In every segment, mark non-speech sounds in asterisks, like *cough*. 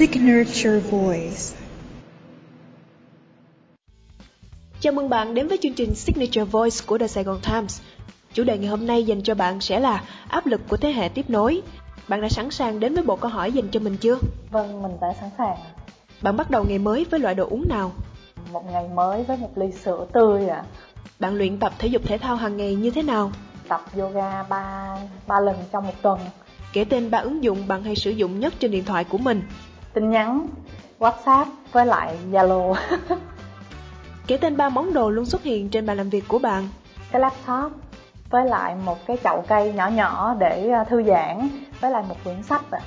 Signature Voice Chào mừng bạn đến với chương trình Signature Voice của The Saigon Times. Chủ đề ngày hôm nay dành cho bạn sẽ là áp lực của thế hệ tiếp nối. Bạn đã sẵn sàng đến với bộ câu hỏi dành cho mình chưa? Vâng, mình đã sẵn sàng. Bạn bắt đầu ngày mới với loại đồ uống nào? Một ngày mới với một ly sữa tươi ạ. À. Bạn luyện tập thể dục thể thao hàng ngày như thế nào? Tập yoga 3 3 lần trong một tuần. Kể tên ba ứng dụng bạn hay sử dụng nhất trên điện thoại của mình. Tin nhắn, WhatsApp với lại Zalo. *laughs* Kể tên ba món đồ luôn xuất hiện trên bàn làm việc của bạn. Cái laptop với lại một cái chậu cây nhỏ nhỏ để à, thư giãn với lại một quyển sách ạ.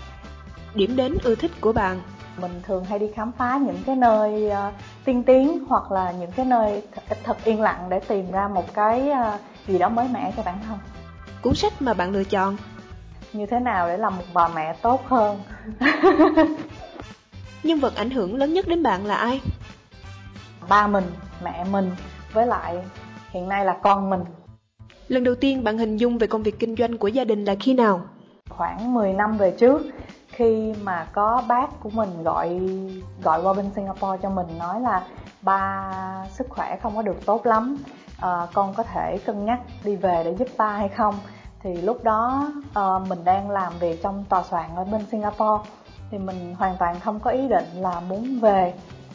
Điểm đến ưa thích của bạn mình thường hay đi khám phá những cái nơi uh, tiên tiến hoặc là những cái nơi thật, thật yên lặng để tìm ra một cái uh, gì đó mới mẻ cho bản thân cuốn sách mà bạn lựa chọn như thế nào để làm một bà mẹ tốt hơn *laughs* nhân vật ảnh hưởng lớn nhất đến bạn là ai? Ba mình mẹ mình với lại hiện nay là con mình. Lần đầu tiên bạn hình dung về công việc kinh doanh của gia đình là khi nào? Khoảng 10 năm về trước khi mà có bác của mình gọi gọi qua bên Singapore cho mình nói là ba sức khỏe không có được tốt lắm à, con có thể cân nhắc đi về để giúp ba hay không? Thì lúc đó uh, mình đang làm việc trong tòa soạn ở bên Singapore thì mình hoàn toàn không có ý định là muốn về.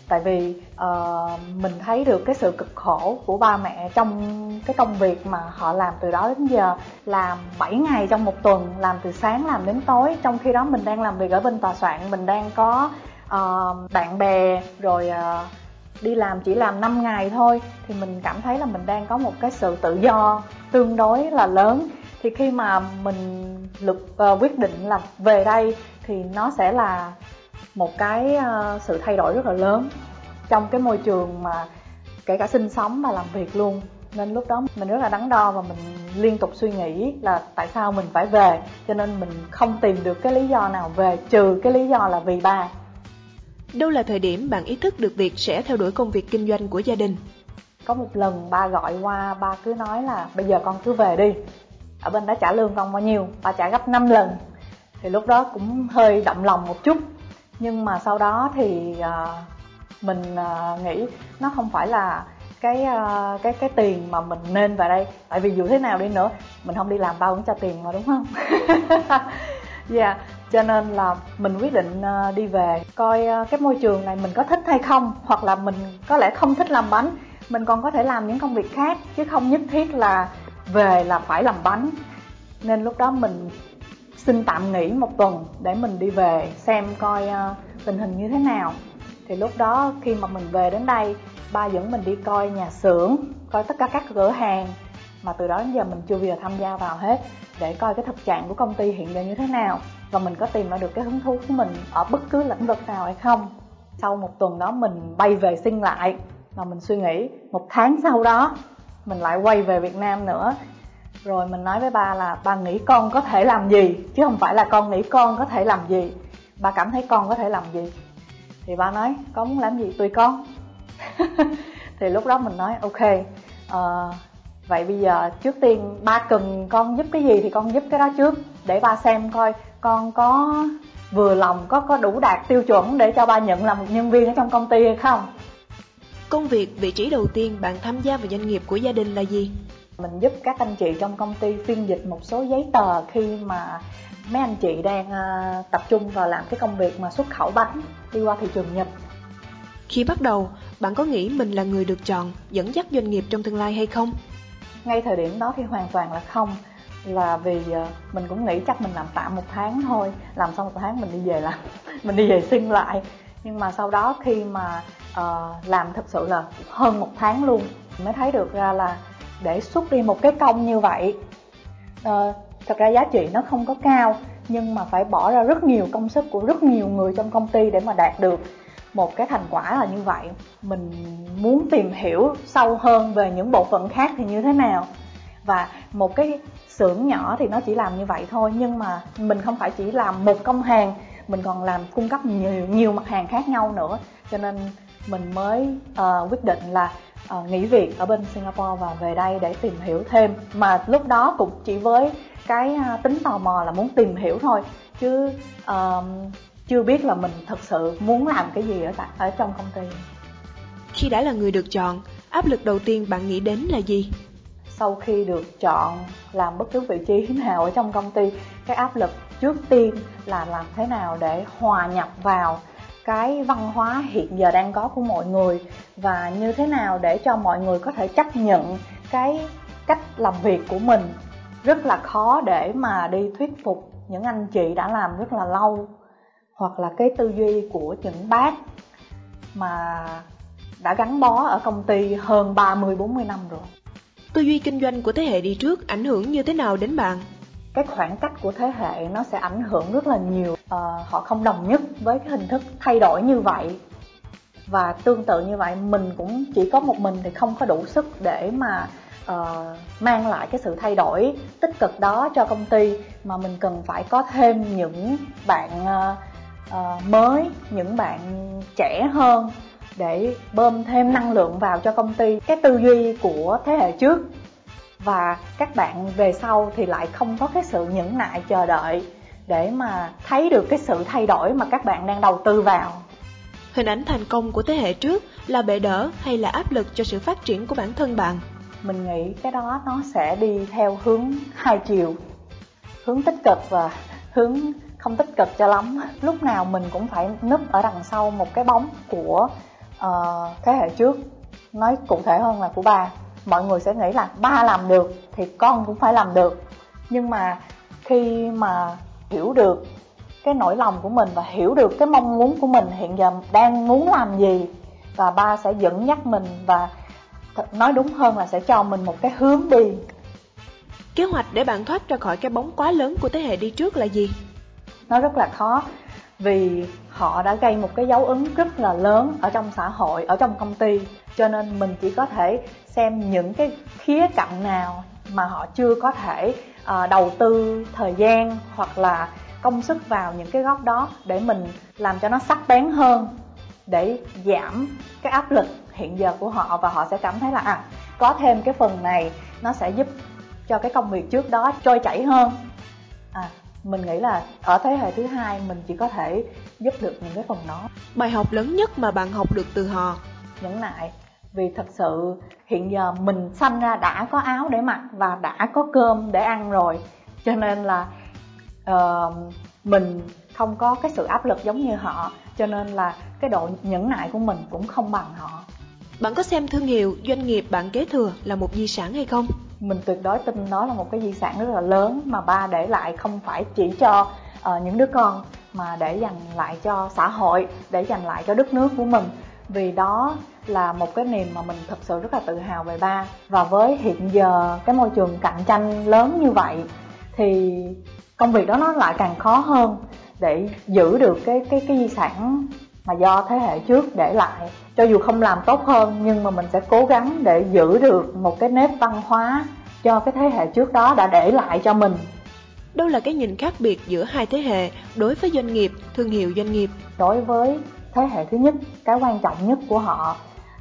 Tại vì uh, mình thấy được cái sự cực khổ của ba mẹ trong cái công việc mà họ làm từ đó đến giờ làm 7 ngày trong một tuần làm từ sáng làm đến tối. Trong khi đó mình đang làm việc ở bên tòa soạn mình đang có uh, bạn bè rồi uh, đi làm chỉ làm 5 ngày thôi thì mình cảm thấy là mình đang có một cái sự tự do tương đối là lớn thì khi mà mình lực uh, quyết định là về đây thì nó sẽ là một cái uh, sự thay đổi rất là lớn trong cái môi trường mà kể cả sinh sống và làm việc luôn. Nên lúc đó mình rất là đắn đo và mình liên tục suy nghĩ là tại sao mình phải về cho nên mình không tìm được cái lý do nào về trừ cái lý do là vì ba. Đâu là thời điểm bạn ý thức được việc sẽ theo đuổi công việc kinh doanh của gia đình? Có một lần ba gọi qua ba cứ nói là bây giờ con cứ về đi ở bên đó trả lương con bao nhiêu, ba trả gấp 5 lần. Thì lúc đó cũng hơi động lòng một chút. Nhưng mà sau đó thì à, mình à, nghĩ nó không phải là cái à, cái cái tiền mà mình nên vào đây. Tại vì dù thế nào đi nữa, mình không đi làm bao cũng cho tiền mà, đúng không? Yeah *laughs* dạ, cho nên là mình quyết định đi về coi cái môi trường này mình có thích hay không, hoặc là mình có lẽ không thích làm bánh, mình còn có thể làm những công việc khác, chứ không nhất thiết là về là phải làm bánh. Nên lúc đó mình xin tạm nghỉ một tuần để mình đi về xem coi ờ, tình hình như thế nào. Thì lúc đó khi mà mình về đến đây, ba dẫn mình đi coi nhà xưởng, coi tất cả các cửa hàng. Mà từ đó đến giờ mình chưa bao giờ tham gia vào hết để coi cái thực trạng của công ty hiện giờ như thế nào. Và mình có tìm ra được cái hứng thú của mình ở bất cứ lĩnh vực nào hay không. Sau một tuần đó mình bay về sinh lại. Và mình suy nghĩ, một tháng sau đó mình lại quay về Việt Nam nữa. Rồi mình nói với ba là ba nghĩ con có thể làm gì? Chứ không phải là con nghĩ con có thể làm gì. Ba cảm thấy con có thể làm gì? Thì ba nói con muốn làm gì? Tùy con. *laughs* Thì lúc đó mình nói ok uh, vậy bây giờ trước tiên ba cần con giúp cái gì thì con giúp cái đó trước để ba xem coi con có vừa lòng có có đủ đạt tiêu chuẩn để cho ba nhận làm một nhân viên ở trong công ty hay không công việc vị trí đầu tiên bạn tham gia vào doanh nghiệp của gia đình là gì mình giúp các anh chị trong công ty phiên dịch một số giấy tờ khi mà mấy anh chị đang uh, tập trung vào làm cái công việc mà xuất khẩu bánh đi qua thị trường Nhật. Khi bắt đầu, bạn có nghĩ mình là người được chọn dẫn dắt doanh nghiệp trong tương lai hay không? Ngay thời điểm đó thì hoàn toàn là không là vì uh, mình cũng nghĩ chắc mình làm tạm một tháng thôi làm xong một tháng mình đi về làm *laughs* mình đi về xin lại nhưng mà sau đó khi mà uh, làm thực sự là hơn một tháng luôn mới thấy được ra là để xuất đi một cái công như vậy uh, thật ra giá trị nó không có cao nhưng mà phải bỏ ra rất nhiều công sức của rất nhiều người trong công ty để mà đạt được một cái thành quả là như vậy. Mình muốn tìm hiểu sâu hơn về những bộ phận khác thì như thế nào. Và một cái xưởng nhỏ thì nó chỉ làm như vậy thôi nhưng mà mình không phải chỉ làm một công hàng mình còn làm cung cấp nhiều nhiều mặt hàng khác nhau nữa. Cho nên mình mới uh, quyết định là uh, nghỉ việc ở bên Singapore và về đây để tìm hiểu thêm. Mà lúc đó cũng chỉ với cái à, tính tò mò là muốn tìm hiểu thôi. Chứ uh, chưa biết là mình thật sự muốn làm cái gì ở tại ở trong công ty. Khi đã là người được chọn, áp lực đầu tiên bạn nghĩ đến là gì? sau khi được chọn làm bất cứ vị trí *laughs* nào ở trong công ty cái áp lực trước tiên là làm thế nào để hòa nhập vào cái văn hóa hiện giờ đang có của mọi người và như thế nào để cho mọi người có thể chấp nhận cái cách làm việc của mình rất là khó để mà đi thuyết phục những anh chị đã làm rất là lâu hoặc là cái tư duy của những bác mà đã gắn bó ở công ty hơn 30 40 năm rồi. Tư duy kinh doanh của thế hệ đi trước ảnh hưởng như thế nào đến bạn? Cái khoảng cách của thế hệ nó sẽ ảnh hưởng rất là nhiều. Ờ, họ không đồng nhất với cái hình thức thay đổi như vậy. Và tương tự như vậy mình cũng chỉ có một mình thì không có đủ sức để mà ờ, mang lại cái sự thay đổi tích cực đó cho công ty mà mình cần phải có thêm những bạn ờ, ờ, mới, những bạn trẻ hơn để bơm thêm năng lượng vào cho công ty cái tư duy của thế hệ trước và các bạn về sau thì lại không có cái sự nhẫn nại chờ đợi để mà thấy được cái sự thay đổi mà các bạn đang đầu tư vào. Hình ảnh thành công của thế hệ trước là bệ đỡ hay là áp lực cho sự phát triển của bản thân bạn? mình nghĩ cái đó nó sẽ đi theo hướng hai chiều hướng tích cực và hướng không tích cực cho lắm. Lúc nào mình cũng phải núp ở đằng sau một cái bóng của ờ, thế hệ trước. Nói cụ thể hơn là của ba mọi người sẽ nghĩ là ba làm được thì con cũng phải làm được. Nhưng mà khi mà hiểu được cái nỗi lòng của mình và hiểu được cái mong muốn của mình hiện giờ đang muốn làm gì và ba sẽ dẫn dắt mình và nói đúng hơn là sẽ cho mình một cái hướng đi. Kế hoạch để bạn thoát ra khỏi cái bóng quá lớn của thế hệ đi trước là gì? nó rất là khó vì họ đã gây một cái dấu ấn rất là lớn ở trong xã hội ở trong công ty cho nên mình chỉ có thể xem những cái khía cạnh nào mà họ chưa có thể ờ, đầu tư thời gian hoặc là công sức vào những cái góc đó để mình làm cho nó sắc bén hơn để giảm cái áp lực hiện giờ của họ và họ sẽ cảm thấy là à có thêm cái phần này nó sẽ giúp cho cái công việc trước đó trôi chảy hơn. À mình nghĩ là ở thế hệ thứ hai mình chỉ có thể giúp được những cái phần đó. Bài học lớn nhất mà bạn học được từ họ? Nhẫn nại vì thật sự hiện giờ mình sanh ra đã có áo để mặc và đã có cơm để ăn rồi. Cho nên là ờ, mình không có cái sự áp lực giống như họ. Cho nên là cái độ nhẫn nại của mình cũng không bằng họ. Bạn có xem thương hiệu, doanh nghiệp bạn kế thừa là một di sản hay không? mình tuyệt đối tin đó là một cái di sản rất là lớn mà ba để lại không phải chỉ cho ờ, những đứa con mà để dành lại cho xã hội để dành lại cho đất nước của mình vì đó là một cái niềm mà mình thật sự rất là tự hào về ba. Và với hiện giờ cái môi trường cạnh tranh lớn như vậy thì công việc đó nó lại càng khó hơn để giữ được cái cái cái di sản mà do thế hệ trước để lại. Cho dù không làm tốt hơn nhưng mà mình sẽ cố gắng để giữ được một cái nếp văn hóa cho cái thế hệ trước đó đã để lại cho mình. Đâu là cái nhìn khác biệt giữa hai thế hệ đối với doanh nghiệp, thương hiệu doanh nghiệp? đối với thế hệ thứ nhất, cái quan trọng nhất của họ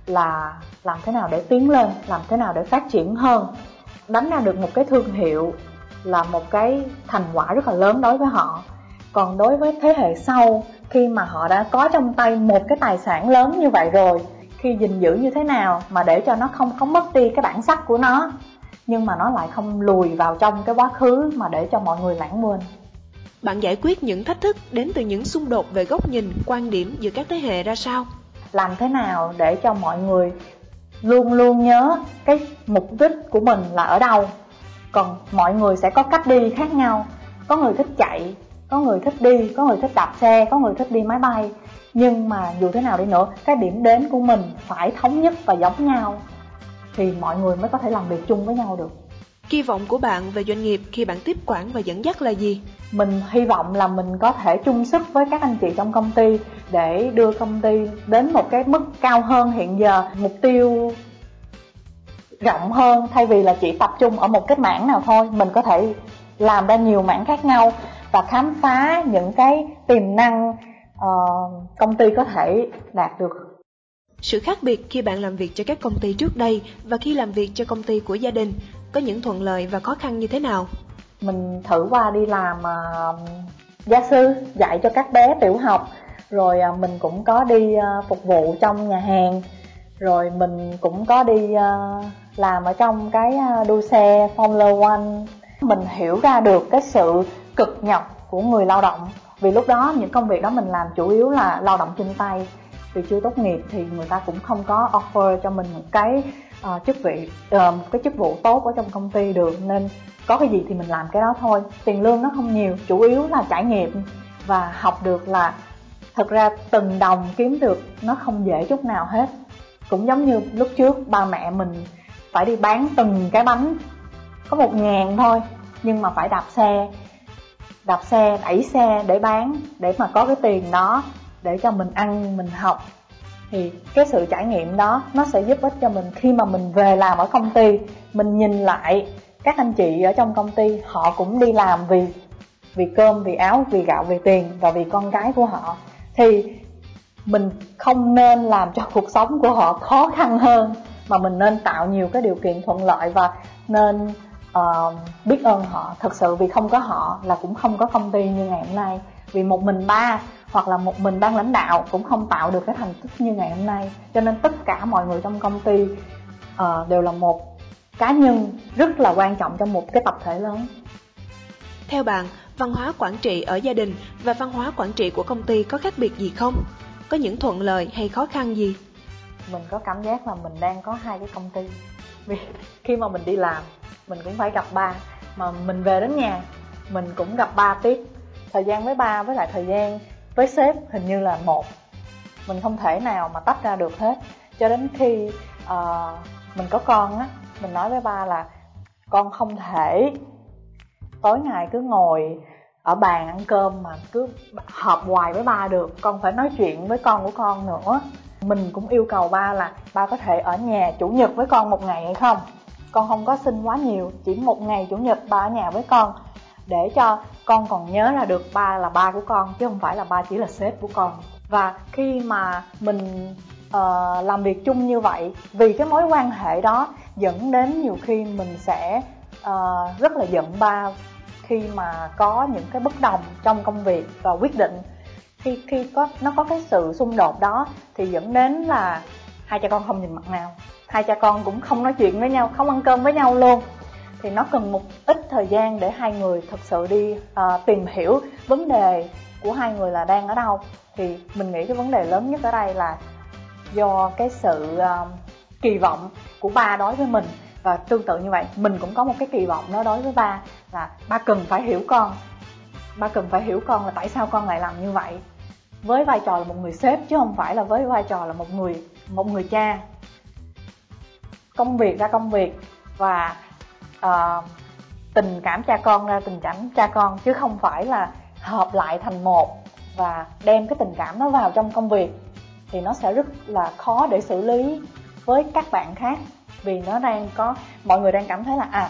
là làm thế nào để tiến lên, làm thế nào để phát triển hơn. Đánh ra được một cái thương hiệu là một cái thành quả rất là lớn đối với họ. Còn đối với thế hệ sau, khi mà họ đã có trong tay một cái tài sản lớn như vậy rồi, khi gìn giữ như thế nào mà để cho nó không có mất đi cái bản sắc của nó, nhưng mà nó lại không lùi vào trong cái quá khứ mà để cho mọi người lãng quên. Bạn giải quyết những thách thức đến từ những xung đột về góc nhìn, quan điểm giữa các thế hệ ra sao? làm thế nào để cho mọi người luôn luôn nhớ cái mục đích của mình là ở đâu? Còn mọi người sẽ có cách đi khác nhau. Có người thích chạy có người thích đi có người thích đạp xe có người thích đi máy bay. Nhưng mà dù thế nào đi nữa cái điểm đến của mình phải thống nhất và giống nhau thì mọi người mới có thể làm việc chung với nhau được. Kỳ vọng của bạn về doanh nghiệp khi bạn tiếp quản và dẫn dắt là gì? mình hy vọng là mình có thể chung sức với các anh chị trong công ty để đưa công ty đến một cái mức cao hơn hiện giờ mục tiêu rộng hơn thay vì là chỉ tập trung ở một cái mảng nào thôi. Mình có thể làm ra nhiều mảng khác nhau và khám phá những cái tiềm năng ờ, công ty có thể đạt được. Sự khác biệt khi bạn làm việc cho các công ty trước đây và khi làm việc cho công ty của gia đình có những thuận lợi và khó khăn như thế nào? mình thử qua đi làm uh, gia sư dạy cho các bé tiểu học. Rồi uh, mình cũng có đi uh, phục vụ trong nhà hàng. Rồi mình cũng có đi uh, làm ở trong cái đua xe Formula One. Mình hiểu ra được cái sự cực nhọc của người lao động. Vì lúc đó những công việc đó mình làm chủ yếu là lao động chân tay vì chưa tốt nghiệp thì người ta cũng không có offer cho mình một cái uh, chức vị uh, một cái chức vụ tốt ở trong công ty được. Nên có cái gì thì mình làm cái đó thôi. Tiền lương nó không nhiều chủ yếu là trải nghiệm và học được là thật ra từng đồng kiếm được nó không dễ chút nào hết. Cũng giống như lúc trước ba mẹ mình phải đi bán từng cái bánh có một ngàn thôi nhưng mà phải đạp xe đạp xe đẩy xe để bán để mà có cái tiền đó để cho mình ăn mình học thì cái sự trải nghiệm đó nó sẽ giúp ích cho mình. Khi mà mình về làm ở công ty mình nhìn lại các anh chị ở trong công ty họ cũng đi làm vì vì cơm vì áo vì gạo vì tiền và vì con cái của họ thì mình không nên làm cho *laughs* cuộc sống của họ khó khăn hơn mà mình nên tạo nhiều cái điều kiện thuận lợi và nên uh, biết ơn họ. Thật sự vì không có họ là cũng không có công ty như ngày hôm nay vì một mình ba hoặc là một mình ban lãnh đạo cũng không tạo được cái thành tích như ngày hôm nay. Cho nên tất cả mọi người trong công ty uh, đều là một cá nhân rất là quan trọng trong một cái tập thể lớn. Theo bạn văn hóa quản trị ở gia đình và văn hóa quản trị của công ty có khác biệt gì không? Có những thuận lợi hay khó khăn gì? Mình có cảm giác là mình đang có hai cái công ty. Vì *laughs* khi mà mình đi làm mình cũng phải gặp ba. Mà mình về đến nhà mình cũng gặp ba tiếp thời gian với ba với lại thời gian với sếp hình như là một. Mình không thể nào mà tách ra được hết. Cho đến khi uh, mình có con á mình nói với ba là con không thể tối ngày cứ ngồi ở bàn ăn cơm mà cứ họp hoài với ba được. Con phải nói chuyện với con của con nữa. Mình cũng yêu cầu ba là ba có thể ở nhà chủ nhật với con một ngày hay không? Con không có xin quá nhiều chỉ một ngày chủ nhật ba ở nhà với con để cho con còn nhớ là được ba là ba của con chứ không phải là ba chỉ là sếp của con. Và khi mà mình uh, làm việc chung như vậy vì cái mối quan hệ đó dẫn đến nhiều khi mình sẽ uh, rất là giận ba khi mà có những cái bất đồng trong công việc và quyết định. Khi khi có nó có cái sự xung đột đó thì dẫn đến là hai cha con không nhìn mặt nào hai cha con cũng không nói chuyện với nhau không ăn cơm với nhau luôn thì nó cần một ít thời gian để hai người thật sự đi uh, tìm hiểu vấn đề của hai người là đang ở đâu. Thì mình nghĩ cái vấn đề lớn nhất ở đây là do cái sự uh, kỳ vọng của ba đối với mình. Và tương tự như vậy mình cũng có một cái kỳ vọng đó đối với ba là ba cần phải hiểu con. Ba cần phải hiểu con là tại sao con lại làm như vậy. Với vai trò là một người sếp chứ không phải là với vai trò là một người một người cha. Công việc ra công việc và uh, tình cảm cha con ra tình cảm cha con chứ không phải là hợp lại thành một và đem cái tình cảm nó vào trong công việc thì nó sẽ rất là khó để xử lý với các bạn khác. Vì nó đang có mọi người đang cảm thấy là à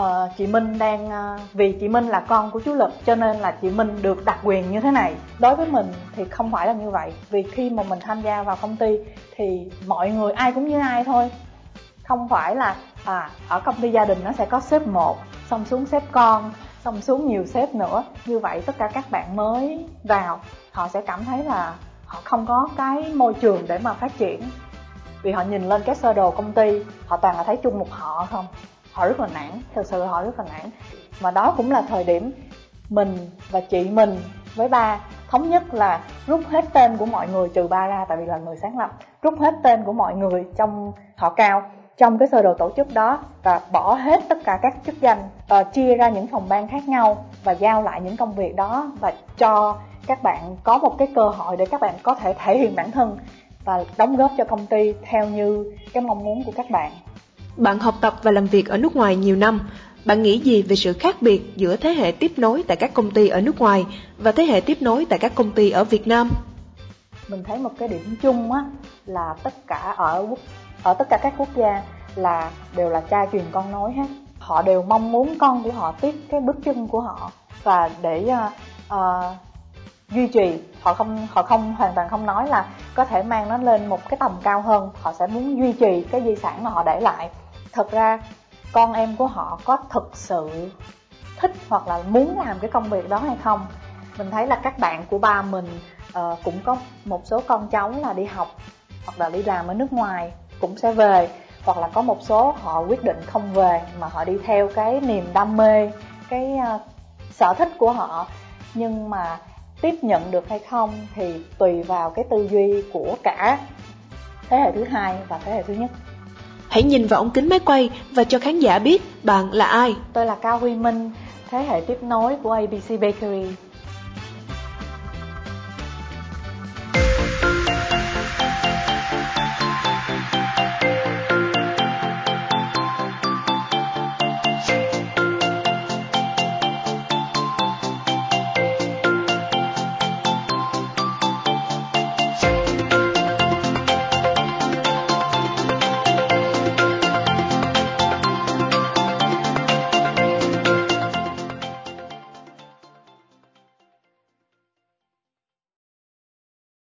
uh, chị Minh đang uh, vì chị Minh là con của chú Lực cho nên là chị Minh được đặc quyền như thế này. Đối với mình thì không phải là như vậy. Vì khi mà mình tham gia vào công ty thì mọi người ai cũng như ai thôi không phải là à ở công ty gia đình nó sẽ có sếp một, xong xuống sếp con, xong xuống nhiều sếp nữa. Như vậy tất cả các bạn mới vào, họ sẽ cảm thấy là họ không có cái môi trường để mà phát triển. Vì họ nhìn lên cái sơ đồ công ty, họ toàn là thấy chung một họ không. Họ rất là nản, thật sự họ rất là nản. Mà đó cũng là thời điểm mình và chị mình với ba, thống nhất là rút hết tên của mọi người trừ ba ra, tại vì là người sáng lập, rút hết tên của mọi người trong họ cao trong cái sơ đồ tổ chức đó và bỏ hết tất cả các chức danh uh, chia ra những phòng ban khác nhau và giao lại những công việc đó và cho các bạn có một cái cơ hội để các bạn có thể thể hiện bản thân và đóng góp cho công ty theo như cái mong muốn của các bạn. Bạn học tập và làm việc ở nước ngoài nhiều năm, bạn nghĩ gì về sự khác biệt giữa thế hệ tiếp nối tại các công ty ở nước ngoài và thế hệ tiếp nối tại các công ty ở Việt Nam? Mình thấy một cái điểm chung á là tất cả ở ở tất cả các quốc gia là đều là cha truyền con nối hết. Họ đều mong muốn con của họ tiếp cái bước chân của họ và để uh, uh, duy trì. Họ không họ không hoàn toàn không nói là có thể mang nó lên một cái tầm cao hơn. Họ sẽ muốn duy trì cái di sản mà họ để lại. Thật ra con em của họ có thực sự thích hoặc là muốn làm cái công việc đó hay không? Mình thấy là các bạn của ba mình uh, cũng có một số con cháu là đi học hoặc là đi làm ở nước ngoài cũng sẽ về. Hoặc là có một số họ quyết định không về mà họ đi theo cái niềm đam mê cái uh, sở thích của họ. Nhưng mà tiếp nhận được hay không thì tùy vào cái tư duy của cả thế hệ thứ hai và thế hệ thứ nhất. Hãy nhìn vào ống kính máy quay và cho khán giả biết bạn là ai. Tôi là cao huy minh thế hệ tiếp nối của abc bakery